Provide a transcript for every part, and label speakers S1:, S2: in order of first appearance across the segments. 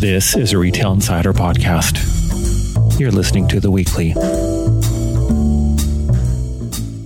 S1: This is a Retail Insider podcast. You're listening to The Weekly.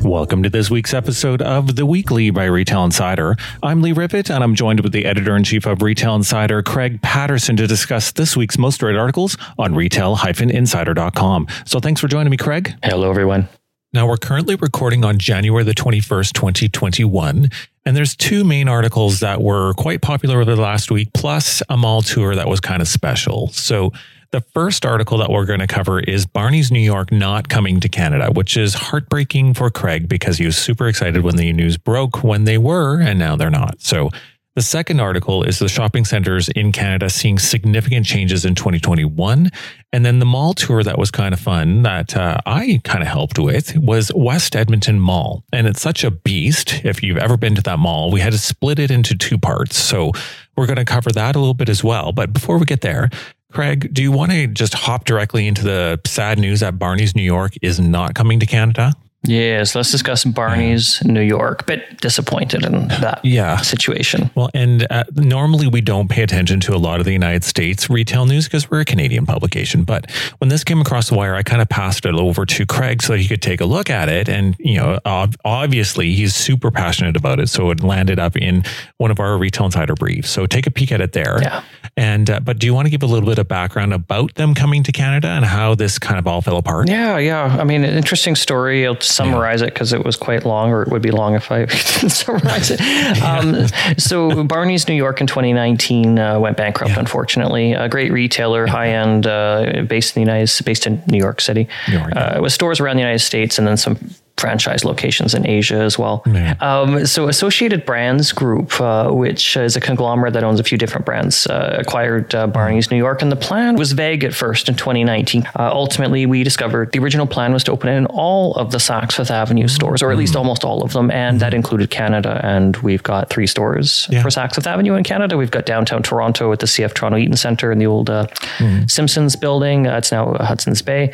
S1: Welcome to this week's episode of The Weekly by Retail Insider. I'm Lee Rivett, and I'm joined with the editor in chief of Retail Insider, Craig Patterson, to discuss this week's most read articles on retail-insider.com. So thanks for joining me, Craig.
S2: Hello, everyone.
S1: Now, we're currently recording on January the 21st, 2021. And there's two main articles that were quite popular over the last week, plus a mall tour that was kind of special. So, the first article that we're going to cover is Barney's New York not coming to Canada, which is heartbreaking for Craig because he was super excited when the news broke when they were, and now they're not. So, the second article is the shopping centers in Canada seeing significant changes in 2021. And then the mall tour that was kind of fun that uh, I kind of helped with was West Edmonton Mall. And it's such a beast. If you've ever been to that mall, we had to split it into two parts. So we're going to cover that a little bit as well. But before we get there, Craig, do you want to just hop directly into the sad news that Barney's New York is not coming to Canada?
S2: Yes, let's discuss Barney's New York. Bit disappointed in that
S1: yeah.
S2: situation.
S1: Well, and uh, normally we don't pay attention to a lot of the United States retail news because we're a Canadian publication. But when this came across the wire, I kind of passed it over to Craig so he could take a look at it. And, you know, ob- obviously he's super passionate about it. So it landed up in one of our Retail Insider briefs. So take a peek at it there.
S2: Yeah.
S1: And, uh, but do you want to give a little bit of background about them coming to Canada and how this kind of all fell apart?
S2: Yeah, yeah. I mean, an interesting story. Summarize yeah. it because it was quite long, or it would be long if I didn't summarize it. um, so Barney's New York in 2019 uh, went bankrupt, yeah. unfortunately. A great retailer, high end, uh, based in the United, based in New York City, New York, uh, with stores around the United States, and then some franchise locations in Asia as well. Yeah. Um, so Associated Brands Group, uh, which is a conglomerate that owns a few different brands, uh, acquired uh, Barney's New York, and the plan was vague at first in 2019. Uh, ultimately, we discovered the original plan was to open in all of the Saks Fifth Avenue stores, or at least mm. almost all of them, and that included Canada. And we've got three stores yeah. for Saks Fifth Avenue in Canada. We've got downtown Toronto at the CF Toronto Eaton Centre in the old uh, mm. Simpsons building. Uh, it's now Hudson's Bay.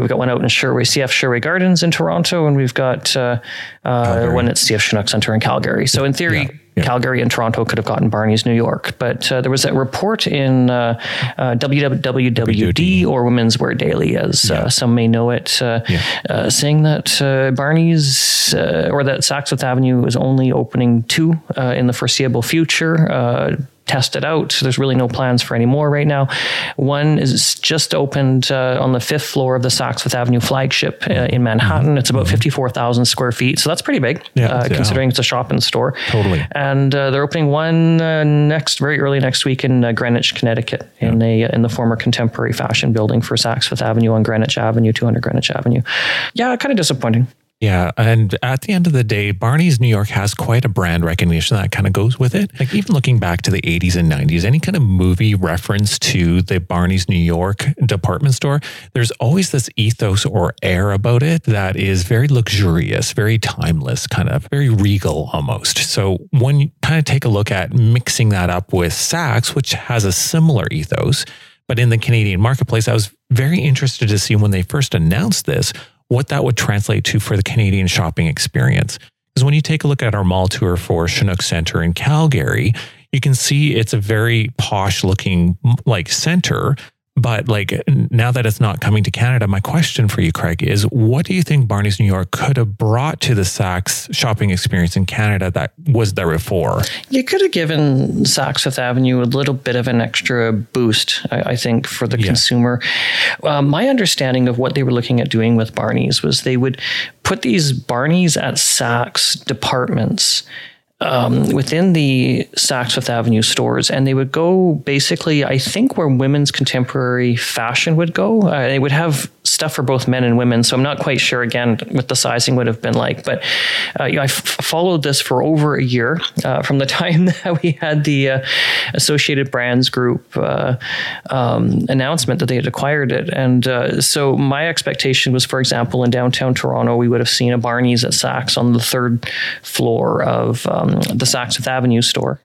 S2: we've got one out in Sherway, CF Sherway Gardens in Toronto and we've got uh, uh, when it's CF Chinook Center in Calgary. So in theory. Yeah. Yeah. Calgary and Toronto could have gotten Barney's New York. But uh, there was a report in uh, uh, WWWD or Women's Wear Daily, as uh, yeah. some may know it, uh, yeah. Uh, saying that Barney's or that Saks Fifth Avenue is only opening two in the foreseeable future test it out. So there's really no plans for any more right now. One is just opened uh, on the fifth floor of the Saks Fifth Avenue flagship uh, in Manhattan. It's about mm-hmm. 54,000 square feet. So that's pretty big, yeah, uh, considering it's a shop and store.
S1: Totally.
S2: And uh, they're opening one uh, next, very early next week in uh, Greenwich, Connecticut, yeah. in a in the former contemporary fashion building for Saks Fifth Avenue on Greenwich Avenue, 200 Greenwich Avenue. Yeah, kind of disappointing.
S1: Yeah. And at the end of the day, Barney's New York has quite a brand recognition that kind of goes with it. Like even looking back to the 80s and 90s, any kind of movie reference to the Barney's New York department store, there's always this ethos or air about it that is very luxurious, very timeless, kind of very regal almost. So when you kind of take a look at mixing that up with Saks, which has a similar ethos, but in the Canadian marketplace, I was very interested to see when they first announced this what that would translate to for the Canadian shopping experience. Because when you take a look at our mall tour for Chinook Center in Calgary, you can see it's a very posh looking like center but like now that it's not coming to Canada, my question for you, Craig, is what do you think Barney's New York could have brought to the Saks shopping experience in Canada that was there before?
S2: You could have given Saks Fifth Avenue a little bit of an extra boost, I, I think, for the yeah. consumer. Uh, my understanding of what they were looking at doing with Barney's was they would put these Barney's at Saks departments um, within the Saks Fifth Avenue stores, and they would go basically, I think, where women's contemporary fashion would go. Uh, they would have stuff for both men and women, so I'm not quite sure again what the sizing would have been like. But uh, you know, I f- followed this for over a year uh, from the time that we had the uh, Associated Brands Group uh, um, announcement that they had acquired it, and uh, so my expectation was, for example, in downtown Toronto, we would have seen a Barney's at Saks on the third floor of um, the Saks Fifth Avenue store.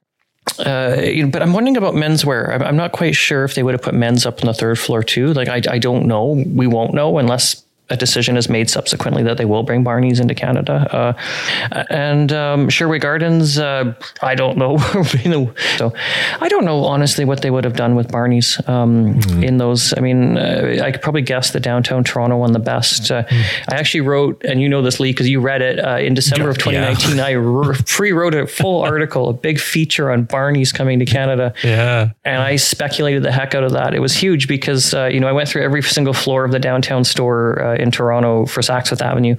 S2: Uh, you know, but I'm wondering about menswear. I'm, I'm, not quite sure if they would have put men's up on the third floor too. Like, I, I don't know. We won't know unless a decision is made subsequently that they will bring Barney's into Canada. Uh, and um, Sherway Gardens, uh, I don't know. so I don't know honestly what they would have done with Barney's um, mm. in those. I mean, uh, I could probably guess the downtown Toronto one the best. Mm. I actually wrote, and you know this, Lee, because you read it uh, in December of 2019. Yeah. I pre-wrote a full article, a big feature on Barney's coming to Canada.
S1: Yeah,
S2: and I speculated the heck out of that. It was huge because uh, you know I went through every single floor of the downtown store in Toronto for Saks Fifth Avenue,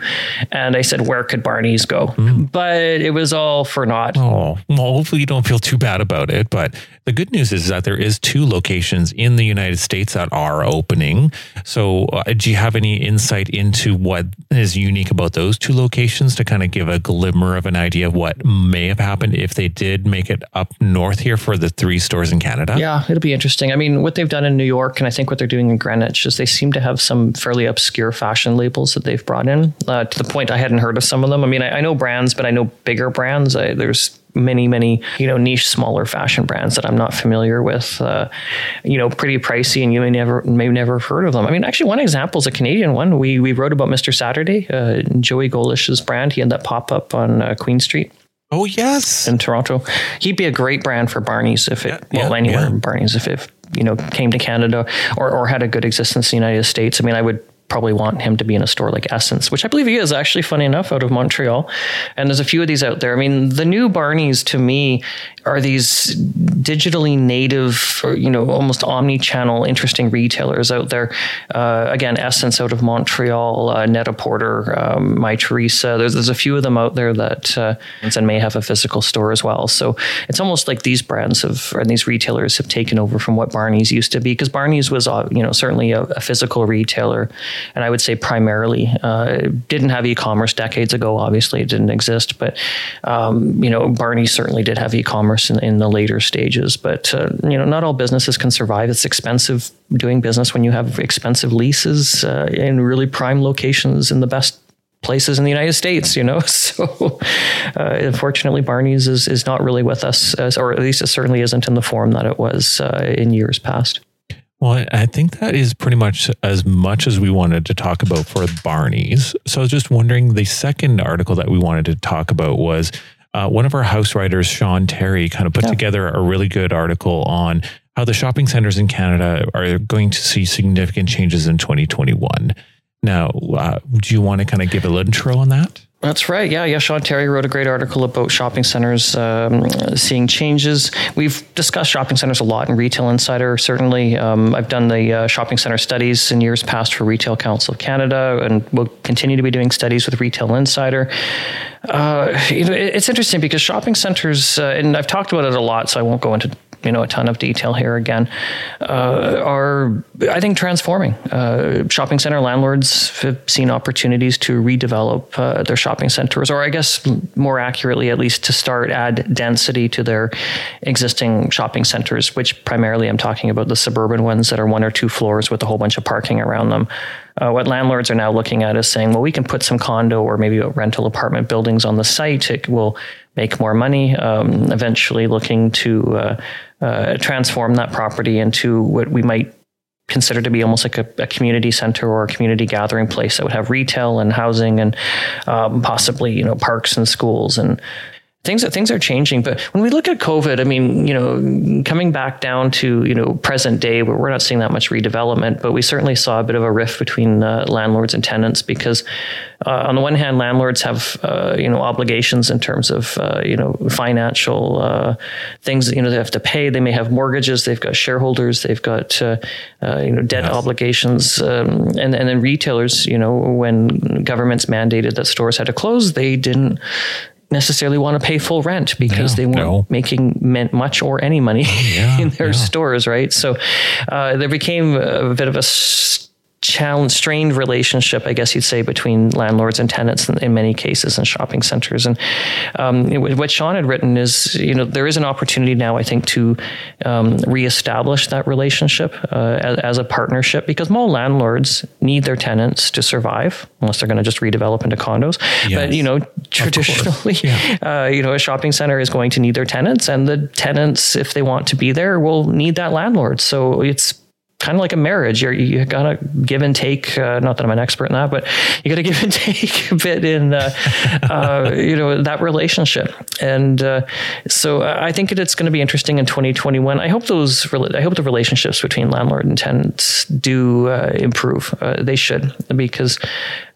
S2: and I said, "Where could Barney's go?" Mm. But it was all for naught.
S1: Oh, well, hopefully you don't feel too bad about it. But the good news is that there is two locations in the United States that are opening. So, uh, do you have any insight into what is unique about those two locations to kind of give a glimmer of an idea of what may have happened if they did make it up north here for the three stores in Canada?
S2: Yeah, it'll be interesting. I mean, what they've done in New York, and I think what they're doing in Greenwich, is they seem to have some fairly obscure fashion labels that they've brought in uh, to the point I hadn't heard of some of them. I mean, I, I know brands, but I know bigger brands. I, there's many, many, you know, niche, smaller fashion brands that I'm not familiar with, uh, you know, pretty pricey and you may never, may never have heard of them. I mean, actually one example is a Canadian one. We, we wrote about Mr. Saturday, uh, Joey Gollish's brand. He had that pop up on uh, Queen Street.
S1: Oh yes,
S2: in Toronto, he'd be a great brand for Barney's if it yeah, well yeah, anywhere yeah. Barney's if it you know came to Canada or or had a good existence in the United States. I mean, I would probably want him to be in a store like SSENSE, which I believe he is actually funny enough out of Montreal. And there's a few of these out there. I mean, the new Barney's to me are these digitally native, or, you know, almost omni-channel, interesting retailers out there. Uh, again, SSENSE out of Montreal, uh, Net-a-Porter, um, Mytheresa. There's there's a few of them out there that uh, and may have a physical store as well. So it's almost like these brands have and these retailers have taken over from what Barney's used to be because Barney's was uh, you know certainly a, a physical retailer and I would say primarily uh, didn't have e-commerce decades ago. Obviously, it didn't exist, but um, you know, Barney certainly did have e-commerce in, in the later stages. But uh, you know, not all businesses can survive. It's expensive doing business when you have expensive leases uh, in really prime locations in the best places in the United States, you know. So, uh, unfortunately, Barney's is, is not really with us, or at least it certainly isn't in the form that it was uh, in years past.
S1: Well, I think that is pretty much as much as we wanted to talk about for Barney's. So I was just wondering the second article that we wanted to talk about was uh, one of our house writers, Sean Terry, kind of put yeah. together a really good article on how the shopping centers in Canada are going to see significant changes in 2021. Now, uh, do you want to kind of give a little intro on that?
S2: That's right. Yeah, yeah. Sean Terry wrote a great article about shopping centers um, seeing changes. We've discussed shopping centers a lot in Retail Insider. Certainly, um, I've done the uh, shopping center studies in years past for Retail Council of Canada, and we'll continue to be doing studies with Retail Insider. Uh, you know, it's interesting because shopping centers, uh, and I've talked about it a lot, so I won't go into you know a ton of detail here again, uh, are I think transforming. Uh, shopping center landlords have seen opportunities to redevelop uh, their shopping centers, or I guess more accurately, at least to start add density to their existing shopping centers. Which primarily I'm talking about the suburban ones that are one or two floors with a whole bunch of parking around them. Uh, what landlords are now looking at is saying, well, we can put some condo or maybe a rental apartment buildings on the site. It will make more money. Um, eventually, looking to uh, uh, transform that property into what we might consider to be almost like a, a, community center or a community gathering place that would have retail and housing and um, possibly you know parks and schools and things are things are changing. But when we look at COVID, I mean, you know, coming back down to you know present day, where we're not seeing that much redevelopment, but we certainly saw a bit of a rift between uh, landlords and tenants because, uh, on the one hand, landlords have uh, you know obligations in terms of uh, you know financial uh, things that you know they have to pay. They may have mortgages, they've got shareholders, they've got uh, you know debt yes. obligations, um, and and then retailers, you know, when governments mandated that stores had to close, they didn't necessarily want to pay full rent because they weren't no. making much or any money yeah, in their yeah. stores, right? So uh, there became a bit of a challenge, strained relationship, I guess you'd say, between landlords and tenants in, in many cases in shopping centers. And um, what Sean had written is, you know, there is an opportunity now, I think, to um, reestablish that relationship uh, as, as, a partnership because more landlords need their tenants to survive, unless they're going to just redevelop into condos. Yes. But you know, traditionally, yeah. uh, you know, a shopping center is going to need their tenants, and the tenants, if they want to be there, will need that landlord. So it's kind of like a marriage. You're, you gotta give and take. Uh, not that I'm an expert in that, but you gotta give and take a bit in, uh, uh, you know, that relationship. And uh, so I think it's going to be interesting in 2021. I hope those, I hope the relationships between landlord and tenants do uh, improve. Uh, they should because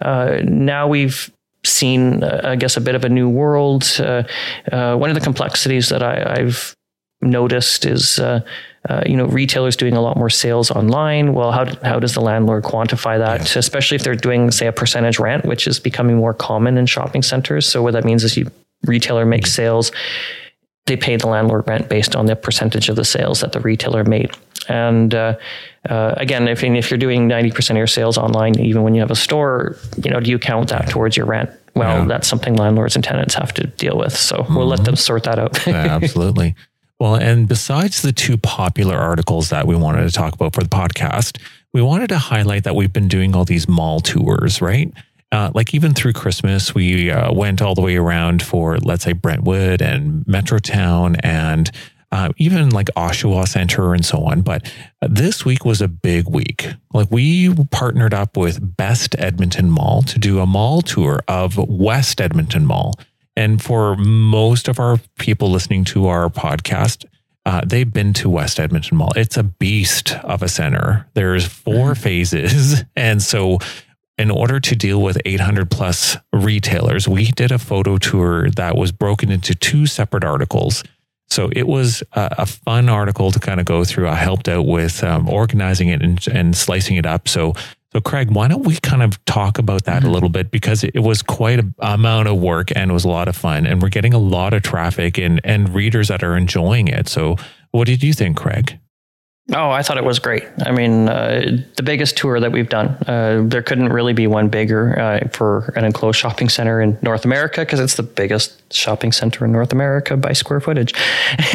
S2: now we've seen, uh, I guess, a bit of a new world. Uh, uh, one of the complexities that I, have noticed is uh, you know, retailers doing a lot more sales online. Well, how, how does the landlord quantify that? Yeah. Especially if they're doing, say, a percentage rent, which is becoming more common in shopping centers. So what that means is you retailer makes mm-hmm. sales, they pay the landlord rent based on the percentage of the sales that the retailer made. And uh, uh, again, if if you're doing ninety percent of your sales online, even when you have a store, you know, do you count that towards your rent? Well, yeah. that's something landlords and tenants have to deal with. So mm-hmm. we'll let mm-hmm. them sort that out.
S1: yeah, absolutely. Well, and besides the two popular articles that we wanted to talk about for the podcast, we wanted to highlight that we've been doing all these mall tours, right? Uh, like even through Christmas, we uh, went all the way around for, let's say, Brentwood and Metrotown and uh, even like Oshawa Center and so on. But this week was a big week. Like we partnered up with Best Edmonton Mall to do a mall tour of West Edmonton Mall. And for most of our people listening to our podcast, uh, they've been to West Edmonton Mall. It's a beast of a center. There's 4 mm-hmm. phases. And so, in order to deal with 800 plus retailers, we did a photo tour that was broken into two separate articles. So it was a, a fun article to kind of go through. I helped out with um, organizing it and, and slicing it up. So so, Craig, why don't we kind of talk about that mm-hmm. a little bit because it was quite a amount of work and it was a lot of fun, and we're getting a lot of traffic and and readers that are enjoying it. So, what did you think, Craig?
S2: Oh, I thought it was great. I mean, uh, the biggest tour that we've done. Uh, there couldn't really be one bigger uh, for an enclosed shopping center in North America because it's the biggest shopping center in North America by square footage.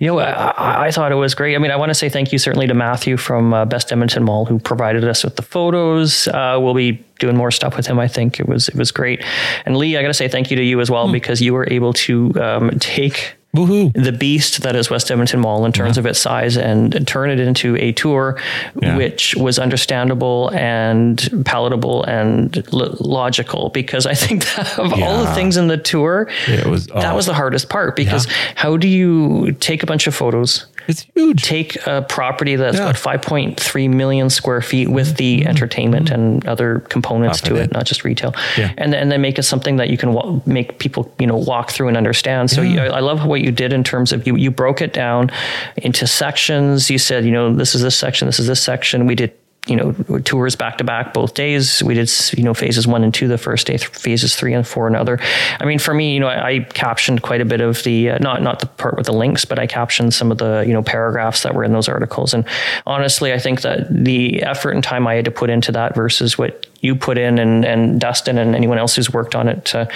S2: you know, I, I, thought it was great. I mean, I want to say thank you certainly to Matthew from uh, Best Edmonton Mall who provided us with the photos. Uh, we'll be doing more stuff with him. I think it was it was great. And Lee, I got to say thank you to you as well mm. because you were able to um, take Woohoo. the beast that is West Edmonton Mall in terms yeah. of its size and turn it into a tour yeah. which was understandable and palatable and l- logical because I think that of yeah. all the things in the tour, it was, oh. that was the hardest part because how do you take a bunch of photos?
S1: It's huge.
S2: Take a property that's yeah. 5.3 million square feet with the mm-hmm. entertainment and other components to it, it, not just retail, yeah. and and then make it something that you can wa- make people you know walk through and understand. So yeah. you, I love what you did in terms of you you broke it down into sections. You said you know this is this section, this is this section. We did you know tours back to back both days. We did you know phases one and two the first day phases three and four another i mean for me you know i, I captioned quite a bit of the uh, not not the part with the links but i captioned some of the you know paragraphs that were in those articles. And honestly i think that the effort and time i had to put into that versus what you put in and, and Dustin and anyone else who's worked on it. Uh,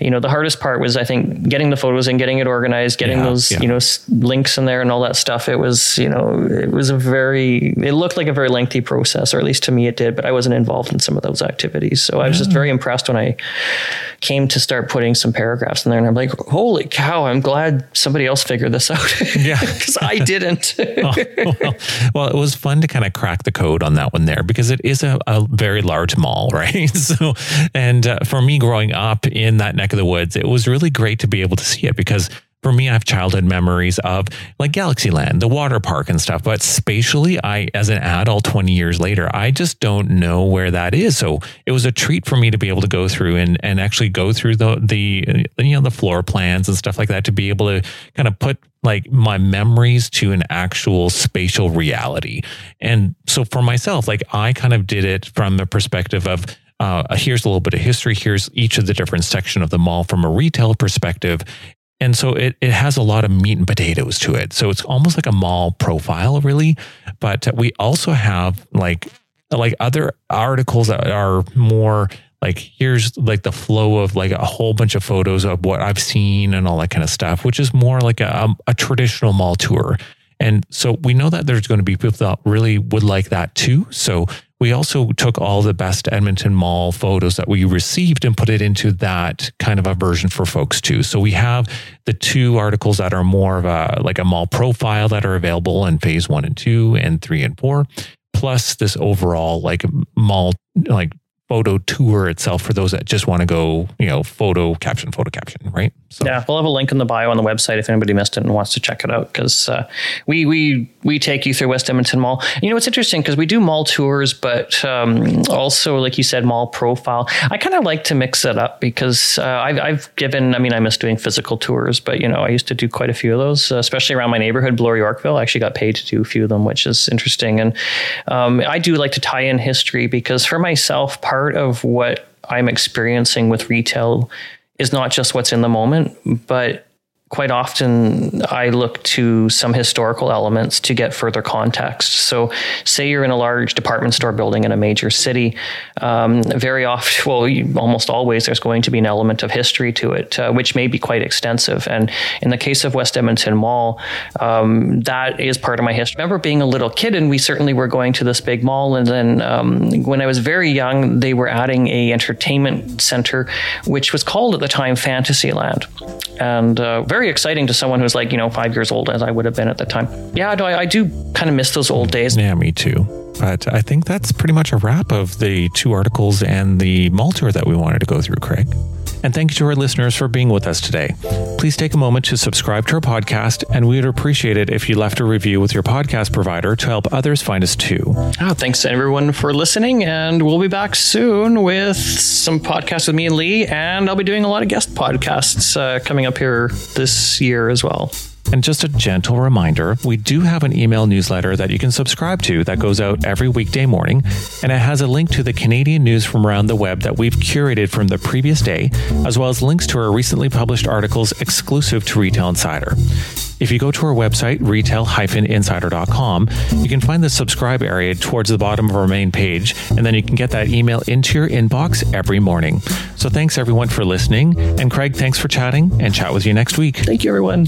S2: you know, the hardest part was, I think, getting the photos and getting it organized, getting yeah, those, yeah. you know, links in there and all that stuff. It was, you know, it was a very, it looked like a very lengthy process, or at least to me it did, but I wasn't involved in some of those activities. So I was just very impressed when I came to start putting some paragraphs in there. And I'm like, holy cow, I'm glad somebody else figured this out. yeah. Because I didn't. oh,
S1: well, well, it was fun to kind of crack the code on that one there because it is a, a very large mall right? So, and uh, for me growing up in that neck of the woods, it was really great to be able to see it because for me, I have childhood memories of like Galaxyland, the water park and stuff. But spatially, I, as an adult 20 years later, I just don't know where that is. So it was a treat for me to be able to go through and, and actually go through the, the, you know, the floor plans and stuff like that to be able to kind of put like my memories to an actual spatial reality. And so for myself, like I kind of did it from the perspective of, uh, here's a little bit of history. Here's each of the different section of the mall from a retail perspective. And so it, it has a lot of meat and potatoes to it. So it's almost like a mall profile, really. But we also have like like other articles that are more like here's like the flow of like a whole bunch of photos of what I've seen and all that kind of stuff, which is more like a, um, a traditional mall tour. And so we know that there's going to be people that really would like that too. So we also took all the best Edmonton Mall photos that we received and put it into that kind of a version for folks too. So we have the two articles that are more of a like a mall profile that are available in phase one and two and three and four, plus this overall like mall like photo tour itself for those that just want to go, you know, photo caption, photo caption, right?
S2: So yeah, we'll have a link in the bio on the website if anybody missed it and wants to check it out because uh, we we we take you through West Edmonton Mall. You know, it's interesting because we do mall tours, but um, also like you said, mall profile. I kind of like to mix it up because uh, I've, I've given. I mean, I miss doing physical tours, but you know, I used to do quite a few of those, uh, especially around my neighborhood, Bloor Yorkville. I actually got paid to do a few of them, which is interesting. And um, I do like to tie in history because for myself, part part of what I'm experiencing with retail is not just what's in the moment, but quite often I look to some historical elements to get further context. So, say you're in a large department store building in a major city, um, very often, well, you, almost always, there's going to be an element of history to it, uh, which may be quite extensive. And in the case of West Edmonton Mall, um, that is part of my history. I remember being a little kid, and we certainly were going to this big mall. And then um, when I was very young, they were adding a entertainment center, which was called at the time Fantasyland, and uh, very very exciting to someone who's like, you know, five years old as I would have been at the time. Yeah, no, I, I do kind of miss those old days.
S1: Yeah, me too. But I think that's pretty much a wrap of the two articles and the mall tour that we wanted to go through, Craig. And thank you to our listeners for being with us today. Please take a moment to subscribe to our podcast, and we would appreciate it if you left a review with your podcast provider to help others find us too.
S2: Oh, thanks everyone for listening, and we'll be back soon with some podcasts with me and Lee, and I'll be doing a lot of guest podcasts uh, coming up here this year as well.
S1: And just a gentle reminder we do have an email newsletter that you can subscribe to that goes out every weekday morning, and it has a link to the Canadian news from around the web that we've curated from the previous day, as well as links to our recently published articles exclusive to Retail Insider. If you go to our website, retail-insider.com, you can find the subscribe area towards the bottom of our main page, and then you can get that email into your inbox every morning. So thanks everyone for listening. And Craig, thanks for chatting and chat with you next week.
S2: Thank you, everyone.